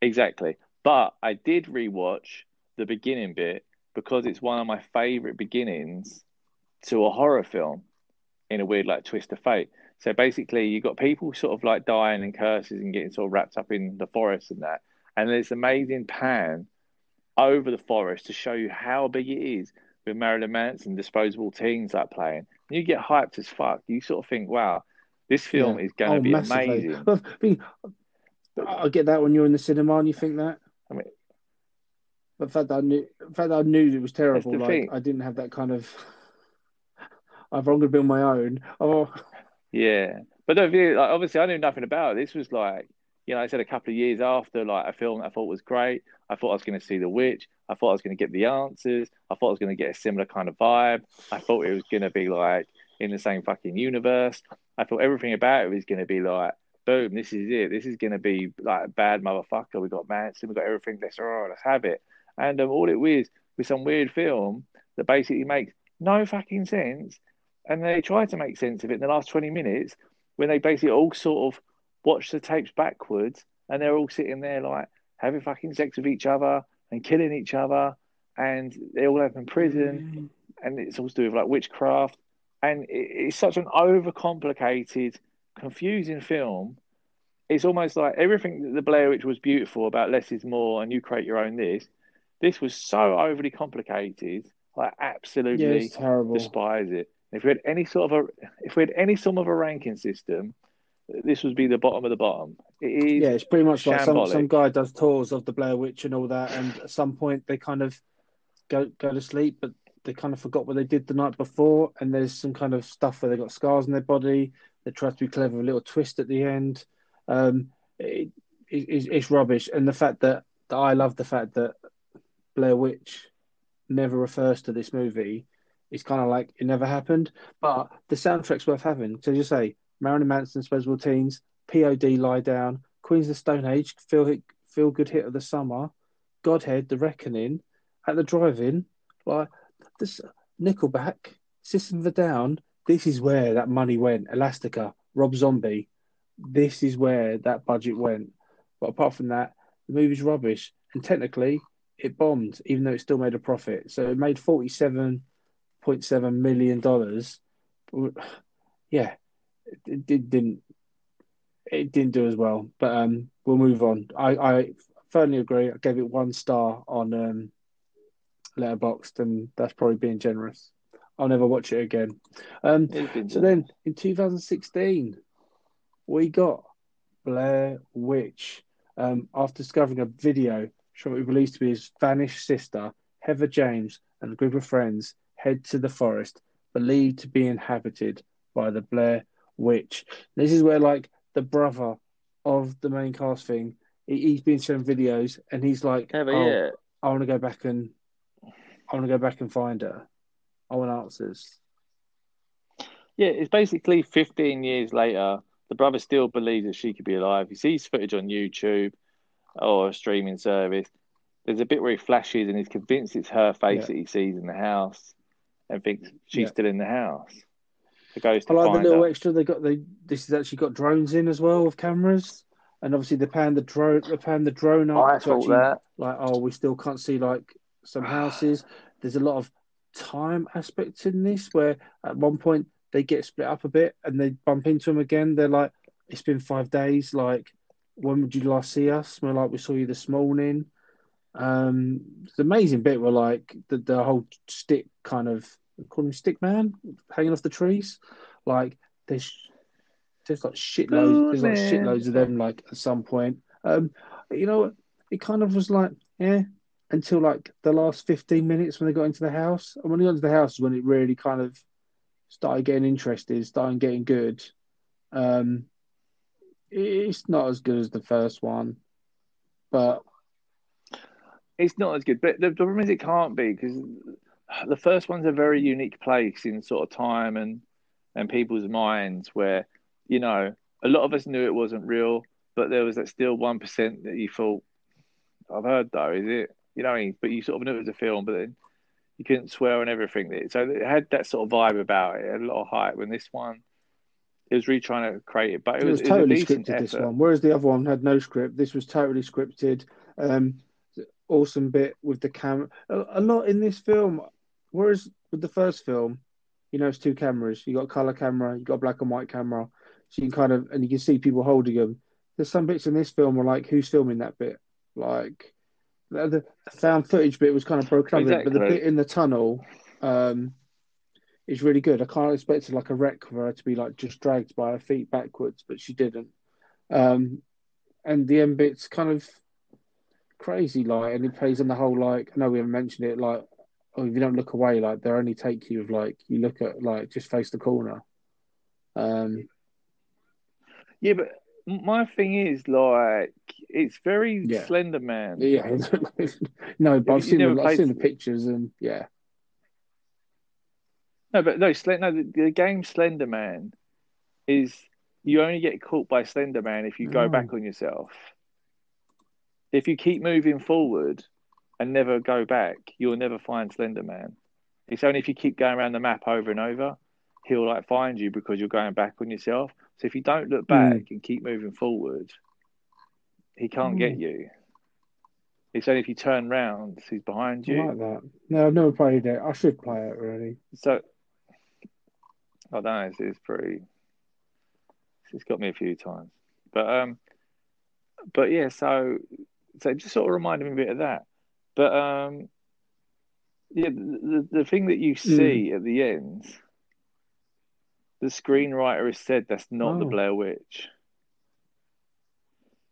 exactly. But I did rewatch the beginning bit because it's one of my favorite beginnings to a horror film in a weird like twist of fate. So basically, you got people sort of like dying and curses and getting sort of wrapped up in the forest and that, and there's amazing pan over the forest to show you how big it is with Marilyn Manson, disposable teens like playing. You get hyped as fuck. You sort of think, wow, this film Yeah. is going to Oh, be massively. amazing. I, mean, I get that when you're in the cinema and you think that. I mean- but the fact that I knew, the fact that I knew it was terrible, like thing. I didn't have that kind of. I've going to be on my own, Oh, Yeah, but no, like, obviously I knew nothing about it. This was like, you know, I said a couple of years after like a film that I thought was great. I thought I was going to see The Witch. I thought I was going to get the answers. I thought I was going to get a similar kind of vibe. I thought it was going to be like in the same fucking universe. I thought everything about it was going to be like, boom, this is it. This is going to be like a bad motherfucker. We got Manson. We got everything. Let's oh, let's have it. and um, all it was was some weird film that basically makes no fucking sense. And they tried to make sense of it in the last twenty minutes when they basically all sort of watch the tapes backwards, and they're all sitting there like having fucking sex with each other and killing each other, and they all have in prison, mm-hmm. and it's all to do with like witchcraft, and it's such an overcomplicated, confusing film. It's almost like everything that the Blair Witch was beautiful about less is more, and you create your own this. This was so overly complicated. I absolutely it's terrible. despise it. If we had any sort of a, if we had any sort of a ranking system, this would be the bottom of the bottom. It is. Yeah, it's pretty much like some, some guy does tours of the Blair Witch and all that, and at some point they kind of go go to sleep, but they kind of forgot what they did the night before, and there's some kind of stuff where they got scars on their body. They try to be clever, with a little twist at the end. Um, it, it, it's, it's rubbish, and the fact that, that I love the fact that Blair Witch never refers to this movie. It's kind of like it never happened, but the soundtrack's worth having. So you say Marilyn Manson, Disposable Teens, POD, Lie Down, Queens of the Stone Age, Feel Feel Good Hit of the Summer, Godhead, The Reckoning, At the Drive-In, like this Nickelback, System of a Down. This is where that money went. Elastica, Rob Zombie. This is where that budget went. But apart from that, the movie's rubbish. And technically, it bombed, even though it still made a profit. So it made forty-seven point seven million dollars. Yeah, it, it didn't. It didn't do as well. But um, we'll move on. I, I firmly agree. I gave it one star on um, Letterboxd, and that's probably being generous. I'll never watch it again. Um, so then in 2016, we got Blair Witch. Um, after discovering a video showing what we believe to be his vanished sister, Heather James, and a group of friends head to the forest believed to be inhabited by the Blair Witch. This is where, like, the brother of the main cast thing, he, he's been showing videos and he's like, Yeah, "Oh, yeah, I want to go back and I want to go back and find her. I want answers. yeah. It's basically 15 years later. The brother still believes that she could be alive. He sees footage on YouTube or a streaming service. There's a bit where he flashes and he's convinced it's her face Yeah. that he sees in the house, and thinks she's Yeah. still in the house. So goes I like the little her. extra they got. They this has actually got drones in as well with cameras, and obviously they pan the drone. They pan the drone up I thought actually that. like, oh, we still can't see like some houses. There's a lot of time aspects in this where at one point they get split up a bit and they bump into them again. They're like, it's been five days. Like, when would you last see us? We're like, we saw you this morning. Um, it's an amazing bit where like the, the whole stick kind of call him stick man hanging off the trees. Like there's there's like shitloads there's like Spoon Man. shitloads of them like at some point. Um, you know, it kind of was like yeah until like the last fifteen minutes when they got into the house. And when they got into the house is when it really kind of started getting interested, started getting good. Um, it's not as good as the first one, but It's not as good, but the, the problem is it can't be because the first one's a very unique place in sort of time and and people's minds where you know a lot of us knew it wasn't real, but there was that still one percent that you thought I've heard though, is it? You know, I mean? but you sort of knew it was a film, but then you couldn't swear on everything. So it had that sort of vibe about it, it had a lot of hype. When this one, it was really trying to create it, but it, it was, was it was totally scripted this one whereas the other one had no script this was totally scripted um awesome bit with the camera a, a lot in this film whereas with the first film you know it's two cameras you got a color camera you got a black and white camera so you can kind of and you can see people holding them there's some bits in this film where like who's filming that bit like the, the found footage bit was kind of broken up bit, but the bit in the tunnel um is really good. I kind of expected like a wreck for her to be like just dragged by her feet backwards, but she didn't. Um, and the end bit's kind of crazy, like, and it plays on the whole like. I know we haven't mentioned it, like, oh, if you don't look away, like they only take you of like you look at like just face the corner. Um, Yeah, but my thing is like it's very Yeah. Slender Man. yeah, no, but I've seen the, I've seen the pictures, and yeah, No, but no, Slen- no. The, the game Slender Man is you only get caught by Slender Man if you go Oh. back on yourself. If you keep moving forward and never go back, you'll never find Slender Man. It's only if you keep going around the map over and over, he'll like find you because you're going back on yourself. So if you don't look back Mm. and keep moving forward, he can't Mm. get you. It's only if you turn round, he's behind I you. like that. No, I've never played it. I should play it really. So I don't know. It's, it's pretty. It's got me a few times, but um, but yeah. So so it just sort of reminded me a bit of that. But um, yeah, the the, the thing that you see at the end, the screenwriter has said that's not the Oh. Blair Witch.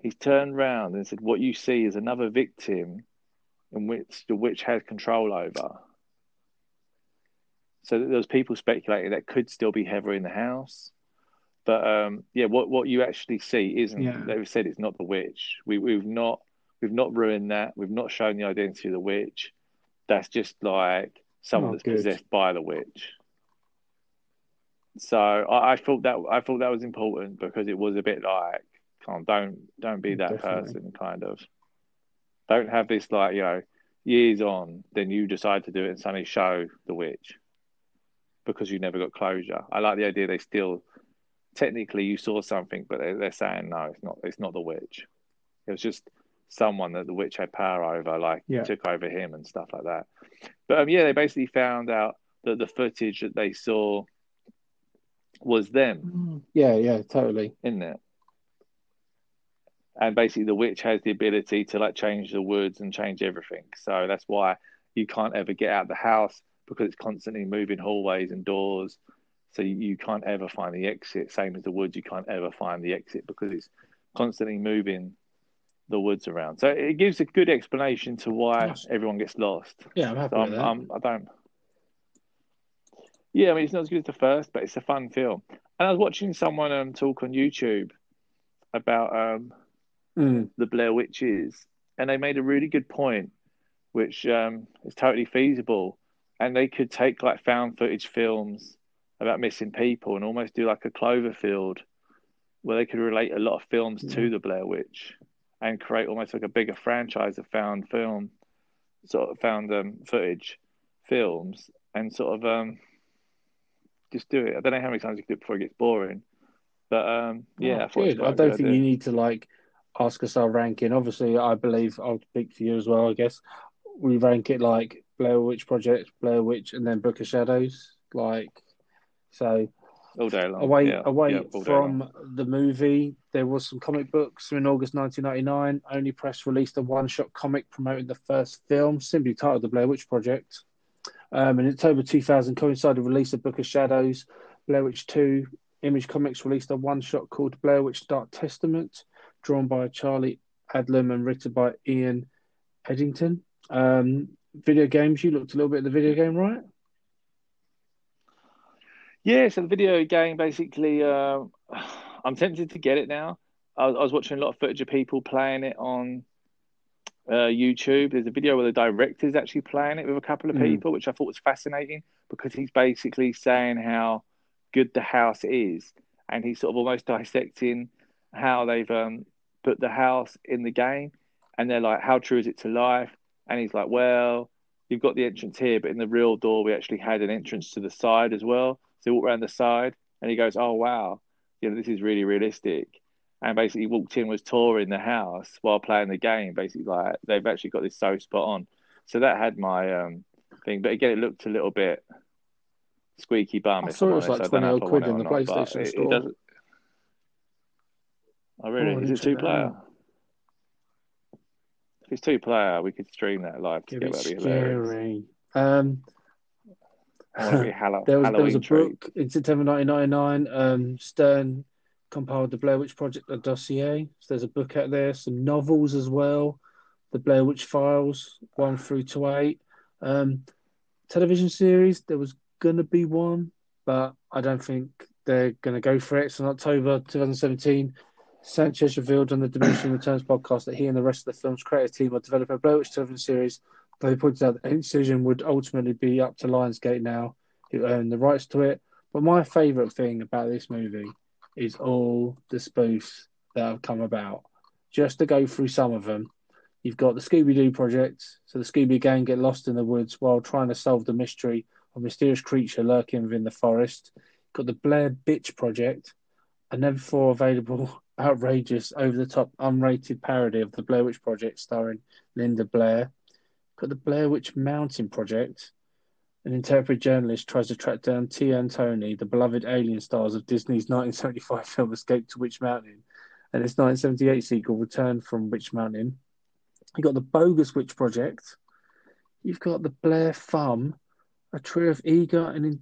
He's turned round and said, "What you see is another victim, in which the witch has control over." So there was people speculating that could still be Heather in the house, but um, yeah, what what you actually see isn't. Yeah. They've said it's not the witch. We we've not we've not ruined that. We've not shown the identity of the witch. That's just like someone Oh, that's good. possessed by the witch. So I, I thought that I thought that was important because it was a bit like, come on, don't don't be that Definitely. person, kind of. Don't have this like you know years on, then you decide to do it and suddenly show the witch because you never got closure. I like the idea they still technically you saw something, but they, they're saying no, it's not. It's not the witch. It was just someone that the witch had power over, like Yeah. took over him and stuff like that. But um, yeah, they basically found out that the footage that they saw was them Yeah, yeah, totally. in it. And basically, the witch has the ability to like change the woods and change everything. So that's why you can't ever get out of the house because it's constantly moving hallways and doors. So you, you can't ever find the exit. Same as the woods, you can't ever find the exit because it's constantly moving the woods around. So it gives a good explanation to why Nice. everyone gets lost. Yeah, I'm happy So with I'm, that. I'm, I don't. Yeah, I mean, it's not as good as the first, but it's a fun film. And I was watching someone um, talk on YouTube about um, Mm. the Blair Witches, and they made a really good point, which um, is totally feasible. And they could take like found footage films about missing people and almost do like a Cloverfield, where they could relate a lot of films to the Blair Witch and create almost like a bigger franchise of found film, sort of found um, footage films, and sort of um, just do it. I don't know how many times you can do it before it gets boring, but um, yeah, Oh, I quite don't think idea. you need to like ask us our ranking. Obviously, I believe I'll speak for you as well. I guess we rank it like Blair Witch Project, Blair Witch, and then Book of Shadows. Like so, all day long. away yeah, away yeah, from the movie, there was some comic books in August 1999. Oni Press released a one-shot comic promoting the first film, simply titled The Blair Witch Project. Um, in October 2000, coincided with the release of Book of Shadows. Blair Witch 2, Image Comics released a one-shot called Blair Witch Dark Testament, drawn by Charlie Adlard and written by Ian Edginton. Um, video games, you looked a little bit at the video game, right? Yeah, so the video game basically, uh, I'm tempted to get it now. I was, I was watching a lot of footage of people playing it on uh, YouTube. There's a video where the director's actually playing it with a couple of Mm. people, which I thought was fascinating because he's basically saying how good the house is, and he's sort of almost dissecting how they've um, put the house in the game, and they're like, how true is it to life? And he's like, well, you've got the entrance here, but in the real door, we actually had an entrance to the side as well. So he walked around the side, and he goes, oh wow, you know, this is really realistic. And basically, walked in, was touring the house while playing the game. Basically, like they've actually got this so spot on. So that had my um thing, but again, it looked a little bit squeaky bum. I saw it was like don't know 20 odd quid in the not, PlayStation it- it store. doesn't- Oh really? Oh, is it two player? If it's two player, we could stream that live together. That'd be hilarious. Um, I want to be Hall- there was there was a treat. book in September 1999. Um, Stern compiled the Blair Witch Project a dossier. So there's a book out there, some novels as well. The Blair Witch Files, one through to eight. Um, television series, there was gonna be one, but I don't think they're gonna go for it. So in October 2017, Sanchez revealed on the Diminishing Returns podcast that he and the rest of the film's creative team are developing a Blair Witch television series. Though he pointed out that any decision would ultimately be up to Lionsgate now, who own the rights to it. But my favourite thing about this movie is all the spoofs that have come about. Just to go through some of them, You've got the Scooby Doo project. So the Scooby gang get lost in the woods while trying to solve the mystery of a mysterious creature lurking within the forest. You've got the Blair Bitch project, a never before available, outrageous, over the top, unrated parody of the Blair Witch Project starring Linda Blair. Got the Blair Witch Mountain project. An intemperate journalist tries to track down Tia and Tony, the beloved alien stars of Disney's 1975 film Escape to Witch Mountain, and its 1978 sequel Return from Witch Mountain. You've got the Bogus Witch Project. You've got the Blair Thumb, a trio of eager and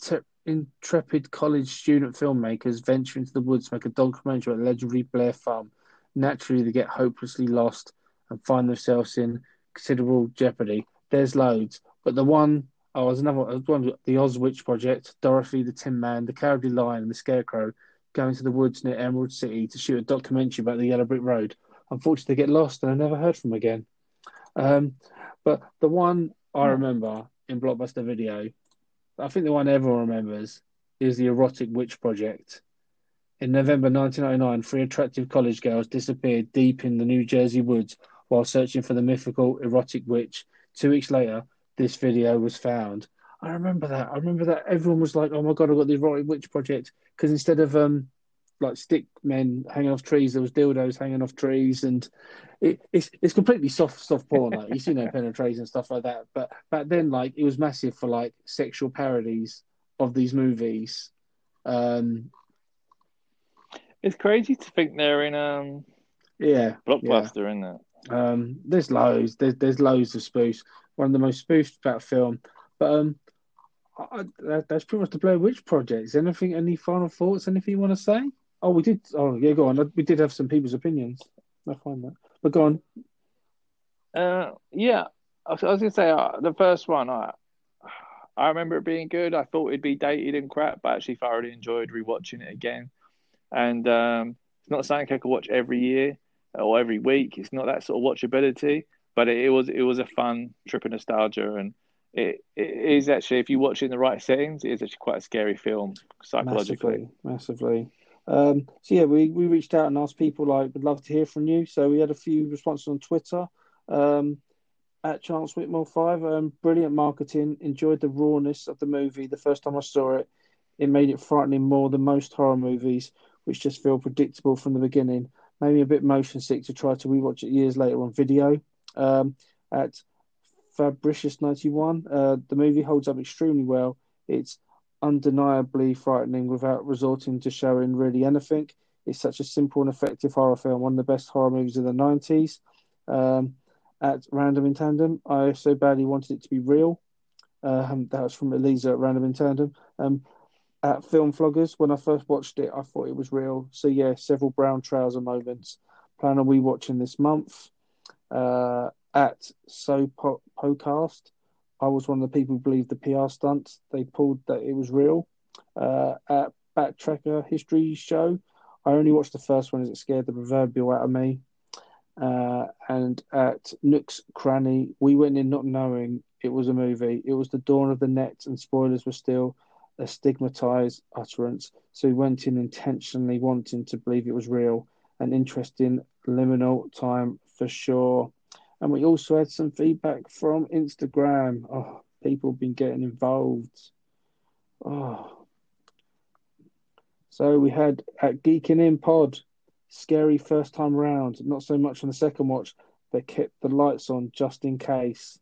inter- intrepid college student filmmakers venture into the woods to make a documentary about the legendary Blair Farm. Naturally, they get hopelessly lost and find themselves in considerable jeopardy. There's loads, but the one oh, there's another one, one the Oz Witch Project, Dorothy the Tin Man, the Cowardly Lion, and the Scarecrow going to the woods near Emerald City to shoot a documentary about the Yellow Brick Road. Unfortunately, they get lost and I never heard from them again. Um, but the one I remember in Blockbuster Video, I think the one everyone remembers, is the Erotic Witch Project. In November 1999, three attractive college girls disappeared deep in the New Jersey woods while searching for the mythical erotic witch. Two weeks later, this video was found. I remember that. I remember that everyone was like, "Oh my god, I've got the erotic witch project." Because instead of um, like stick men hanging off trees, there was dildos hanging off trees, and it, it's it's completely soft soft porn. Like you see no penetration and stuff like that. But back then, like it was massive for like sexual parodies of these movies. Um, It's crazy to think they're in um yeah, blockbuster, isn't it? Um, there's loads. There's there's loads of spoofs. One of the most spoofed about film. But um, I, that, that's pretty much the Blair Witch Project. Is anything? Any final thoughts? Anything you want to say? Oh, we did. Oh, yeah, go on. We did have some people's opinions. I find that. But go on. Uh, yeah, I was, I was gonna say uh, the first one. I I remember it being good. I thought it'd be dated and crap, but actually thoroughly enjoyed rewatching it again. And um, it's not something I could watch every year or every week. It's not that sort of watchability, but it, it was it was a fun trip of nostalgia, and it, it is actually if you watch it in the right settings, it is actually quite a scary film psychologically. Massively, massively. Um, so yeah, we, we reached out and asked people like, we'd love to hear from you. So we had a few responses on Twitter. Um, at Chance Whitmore five, um, brilliant marketing. Enjoyed the rawness of the movie. The first time I saw it, it made it frightening more than most horror movies, which just feel predictable from the beginning. Made me a bit motion sick to try to rewatch it years later on video. Um, at Fabricious ninety one, uh, the movie holds up extremely well. It's undeniably frightening without resorting to showing really anything. It's such a simple and effective horror film, one of the best horror movies of the 90s. Um, at Random in Tandem, I so badly wanted it to be real. Um, that was from Elisa at Random in Tandem. Um, at Film Floggers, when I first watched it, I thought it was real. So, yeah, several brown trouser moments. Plan on we watching this month. Uh, at So po- Podcast, I was one of the people who believed the PR stunts they pulled that it was real. Uh, at Backtracker History Show, I only watched the first one as it scared the proverbial out of me. Uh, and at Nook's Cranny, we went in not knowing it was a movie. It was the dawn of the net, and spoilers were still a stigmatized utterance. So we went in intentionally wanting to believe it was real. An interesting liminal time for sure. And we also had some feedback from Instagram. Oh, people have been getting involved. Oh. So we had at Geeking In Pod, scary first time round. Not so much on the second watch, but kept the lights on just in case.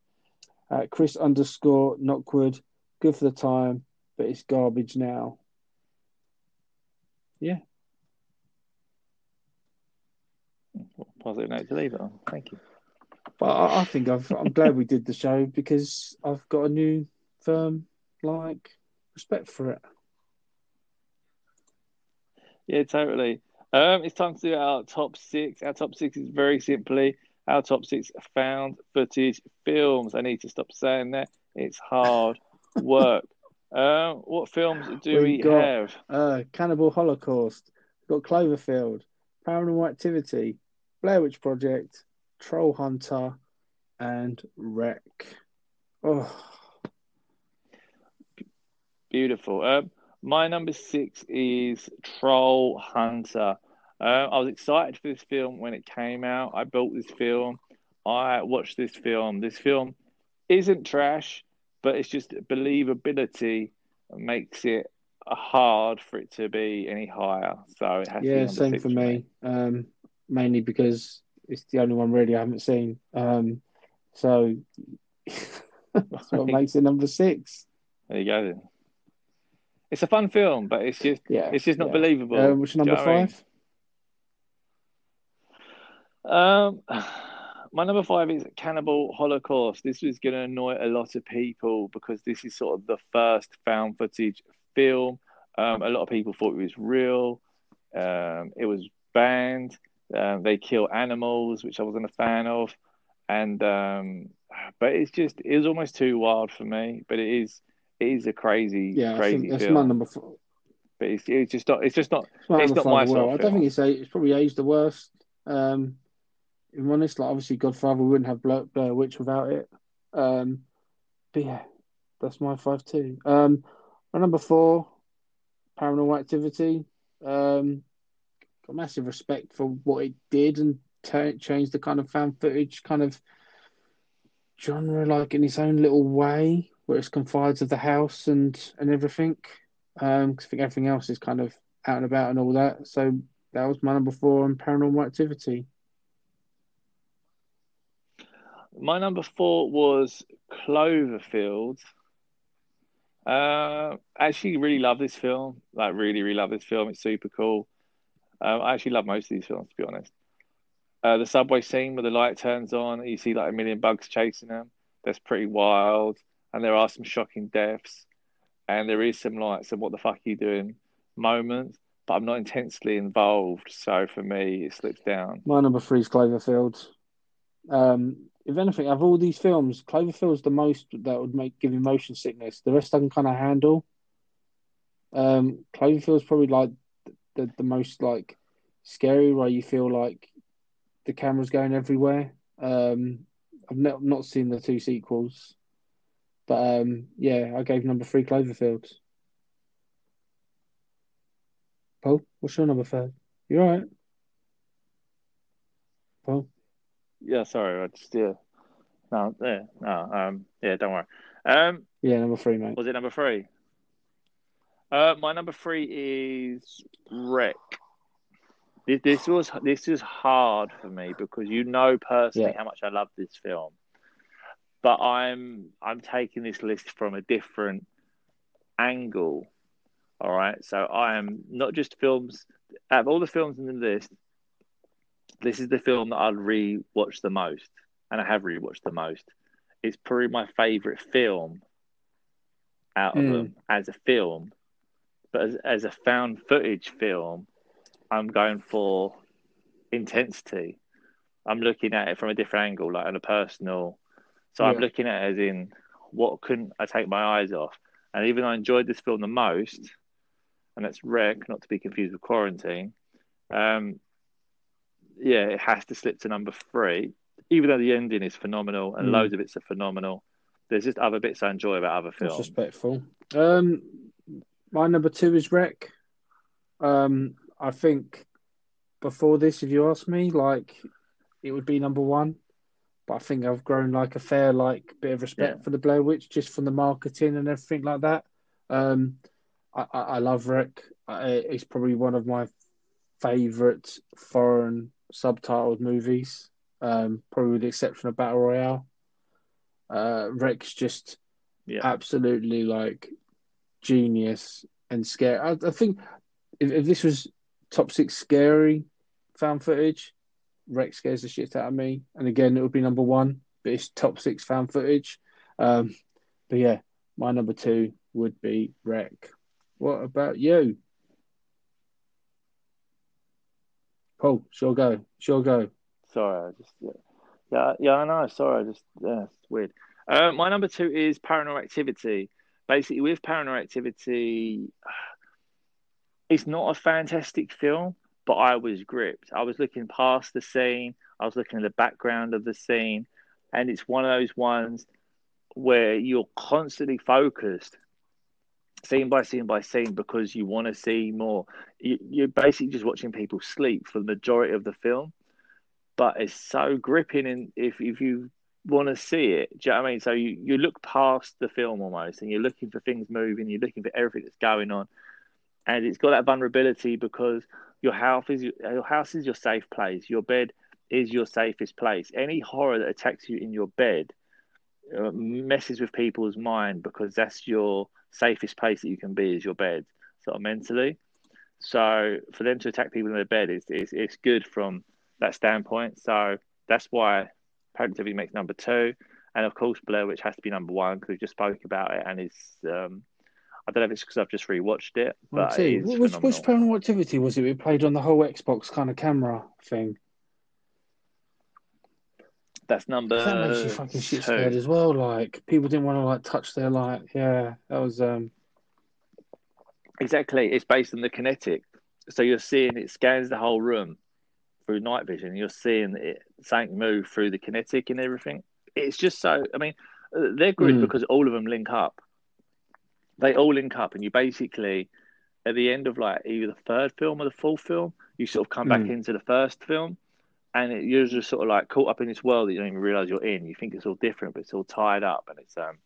At Chris underscore Knockwood, good for the time, but it's garbage now. Yeah. Positive note to leave it on. Thank you. But I, I think I've, I'm glad we did the show because I've got a new firm like respect for it. Yeah, totally. Um, it's time to do our top six. Our top six is very simply our top six found footage films. I need to stop saying that. It's hard work. Um, what films do we, We got- have? Uh, Cannibal Holocaust, got Cloverfield, Paranormal Activity, Blair Witch Project, Troll Hunter, and REC. Oh, Beautiful. Um, my number six is Troll Hunter. Uh, I was excited for this film when it came out. I built this film I watched this film. This film isn't trash, but it's just believability makes it hard for it to be any higher. So it has to be Yeah, same for me. Um, mainly because it's the only one really I haven't seen. Um, so that's what makes it number six. There you go. Then. It's a fun film, but it's just Yeah, it's just not yeah. believable. Um, which number know I mean? five? Um, my number five is Cannibal Holocaust. This was going to annoy a lot of people because this is sort of the first found footage film. Um, a lot of people thought it was real. Um, it was banned. Um, they kill animals, which I wasn't a fan of, and um, but it's just it was almost too wild for me. But it is it is a crazy Yeah, crazy that's film. my number four. But it's, it's just not it's just not It's my It's not my well. I don't think it's it's probably aged the worst. Um, if I'm honest, like obviously Godfather wouldn't have Blair, Blair Witch without it. Um, but yeah, that's my five too. Um, my number four, Paranormal Activity. Um, got massive respect for what it did and changed the kind of fan footage kind of genre, like in its own little way, where it's confined to the house and and everything. Um, 'cause I think everything else is kind of out and about and all that. So that was my number four on Paranormal Activity. My number four was Cloverfield. Uh, actually really love this film. Like, really, really love this film. It's super cool. Um, I actually love most of these films, to be honest. Uh, the subway scene where the light turns on, you see like a million bugs chasing them. That's pretty wild. And there are some shocking deaths. And there is some like, some what the fuck are you doing moments. But I'm not intensely involved. So for me, it slips down. My number three is Cloverfield. Um, if anything, of all these films, Cloverfield's the most that would make give you motion sickness. The rest I can kind of handle. Um, Cloverfield's probably like the the most like scary, where you feel like the camera's going everywhere. Um, I've not not seen the two sequels, but um, yeah, I gave number three Cloverfield. Paul, what's your number third? You all right? Paul? Yeah, sorry. I just, yeah. No, yeah, no, um, yeah, don't worry. Um, Yeah, number three, mate. was it number three? Uh, my number three is REC. This, this was this is hard for me because you know personally Yeah. how much I love this film, but I'm I'm taking this list from a different angle. All right, so I am not just films. Out of all the films in the list, this is the film that I'll re-watch the most, and I have re-watched the most. It's probably my favorite film out of Mm. them as a film, but as, as a found footage film, I'm going for intensity. I'm looking at it from a different angle, like on a personal. So I'm looking at it as in what couldn't I take my eyes off? And even though I enjoyed this film the most, and that's REC, not to be confused with Quarantine. Um, yeah, it has to slip to number three, even though the ending is phenomenal and Mm. loads of it's are phenomenal. There's just other bits I enjoy about other That's films. respectful. Um, my number two is REC. Um, I think before this, if you ask me, like it would be number one. But I think I've grown like a fair like bit of respect Yeah. for the Blair Witch just from the marketing and everything like that. Um, I, I, I love REC. It's probably one of my favorite foreign subtitled movies. Um, probably with the exception of Battle Royale. Uh, REC's just Yeah. absolutely like genius and scary. I, I think if, if this was top six scary fan footage, Rex scares the shit out of me. And again, it would be number one, but it's top six fan footage. Um, but yeah, my number two would be REC. What about you? Paul, sure go, sure go. Sorry, I just yeah, yeah, yeah I know. Sorry, I just yeah, it's weird. Uh, my number two is Paranormal Activity. Basically, with Paranormal Activity, it's not a fantastic film, but I was gripped. I was looking past the scene. I was looking at the background of the scene, and it's one of those ones where you're constantly focused, scene by scene by scene, because you want to see more. You, you're basically just watching people sleep for the majority of the film but it's so gripping. And if if you want to see it, do you know what I mean? So you you look past the film almost, and you're looking for things moving. You're looking for everything that's going on, and it's got that vulnerability because your house is your, your house is your safe place. Your bed is your safest place. Any horror that attacks you in your bed uh, messes with people's mind because that's your safest place that you can be is your bed, sort of mentally. So for them to attack people in their bed is it's, it's good from that standpoint. So that's why Paranormal makes number two, and of course Blair Witch has to be number one because we just spoke about it, and it's um, I don't know if it's because I've just rewatched it, but see. it is Which, which paranormal activity was it? We played on the whole Xbox kind of camera thing. that's number that makes you fucking shit scared as well. Like people didn't want to like touch their like yeah. That was um Exactly, it's based on the Kinect. So you're seeing it scans the whole room through night vision. You're seeing it something move through the Kinect and everything. It's just so. I mean, uh, they're good Mm. because all of them link up. They all link up, and you basically at the end of like either the third film or the fourth film, you sort of come back Mm. into the first film, and it, you're just sort of like caught up in this world that you don't even realize you're in. You think it's all different, but it's all tied up, and it's um,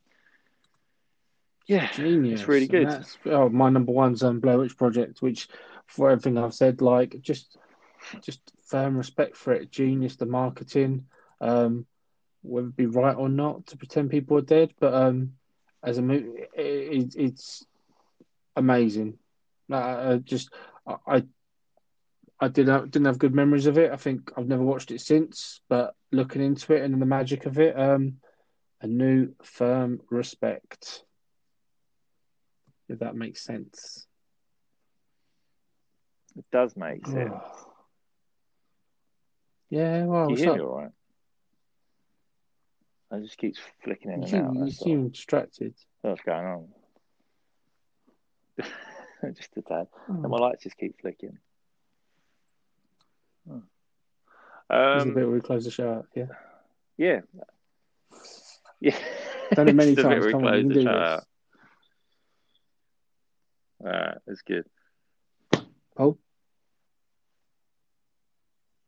yeah, genius. it's really good. that's- oh, my number one's um, Blair Witch Project, which for everything I've said, like just just firm respect for it. Genius, the marketing, um, whether it be right or not to pretend people are dead, but um, as a movie, it, it, it's amazing. I just I. I I didn't didn't have good memories of it. I think I've never watched it since, but looking into it and the magic of it, um, a new firm respect. If that makes sense. It does make sense. Yeah, well, Can you hear me all right? I just keeps flicking in You and seem, out. you That's all. distracted. What's going on? just a tad. And Oh, my lights just keep flicking. the Um, bit where we close the show out. Yeah, yeah. Yeah. done it many a times. Come on, you can do this. Alright, that's good. Paul,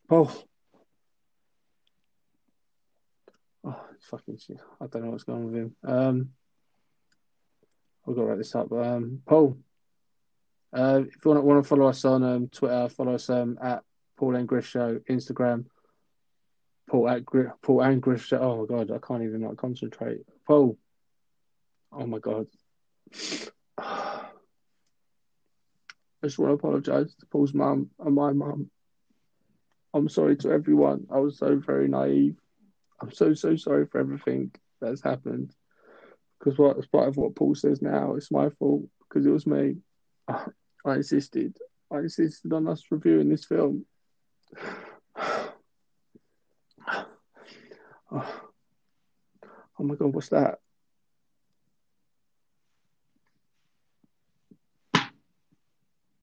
Paul. Oh, it's fucking shit. I don't know what's going on with him. Um, I've got to write this up. Um, Paul, uh, if you want want to follow us on um, Twitter, follow us um, at Paul and Griff Show, Instagram, Paul at Gri- Paul and Griff Show. Oh my god, I can't even like concentrate. Paul, oh my god. I just want to apologise to Paul's mum and my mum. I'm sorry to everyone. I was so very naive. I'm so so sorry for everything that's happened. Because what, despite of what Paul says now, it's my fault because it was me. I insisted. I insisted on us reviewing this film. Oh, my god, what's that?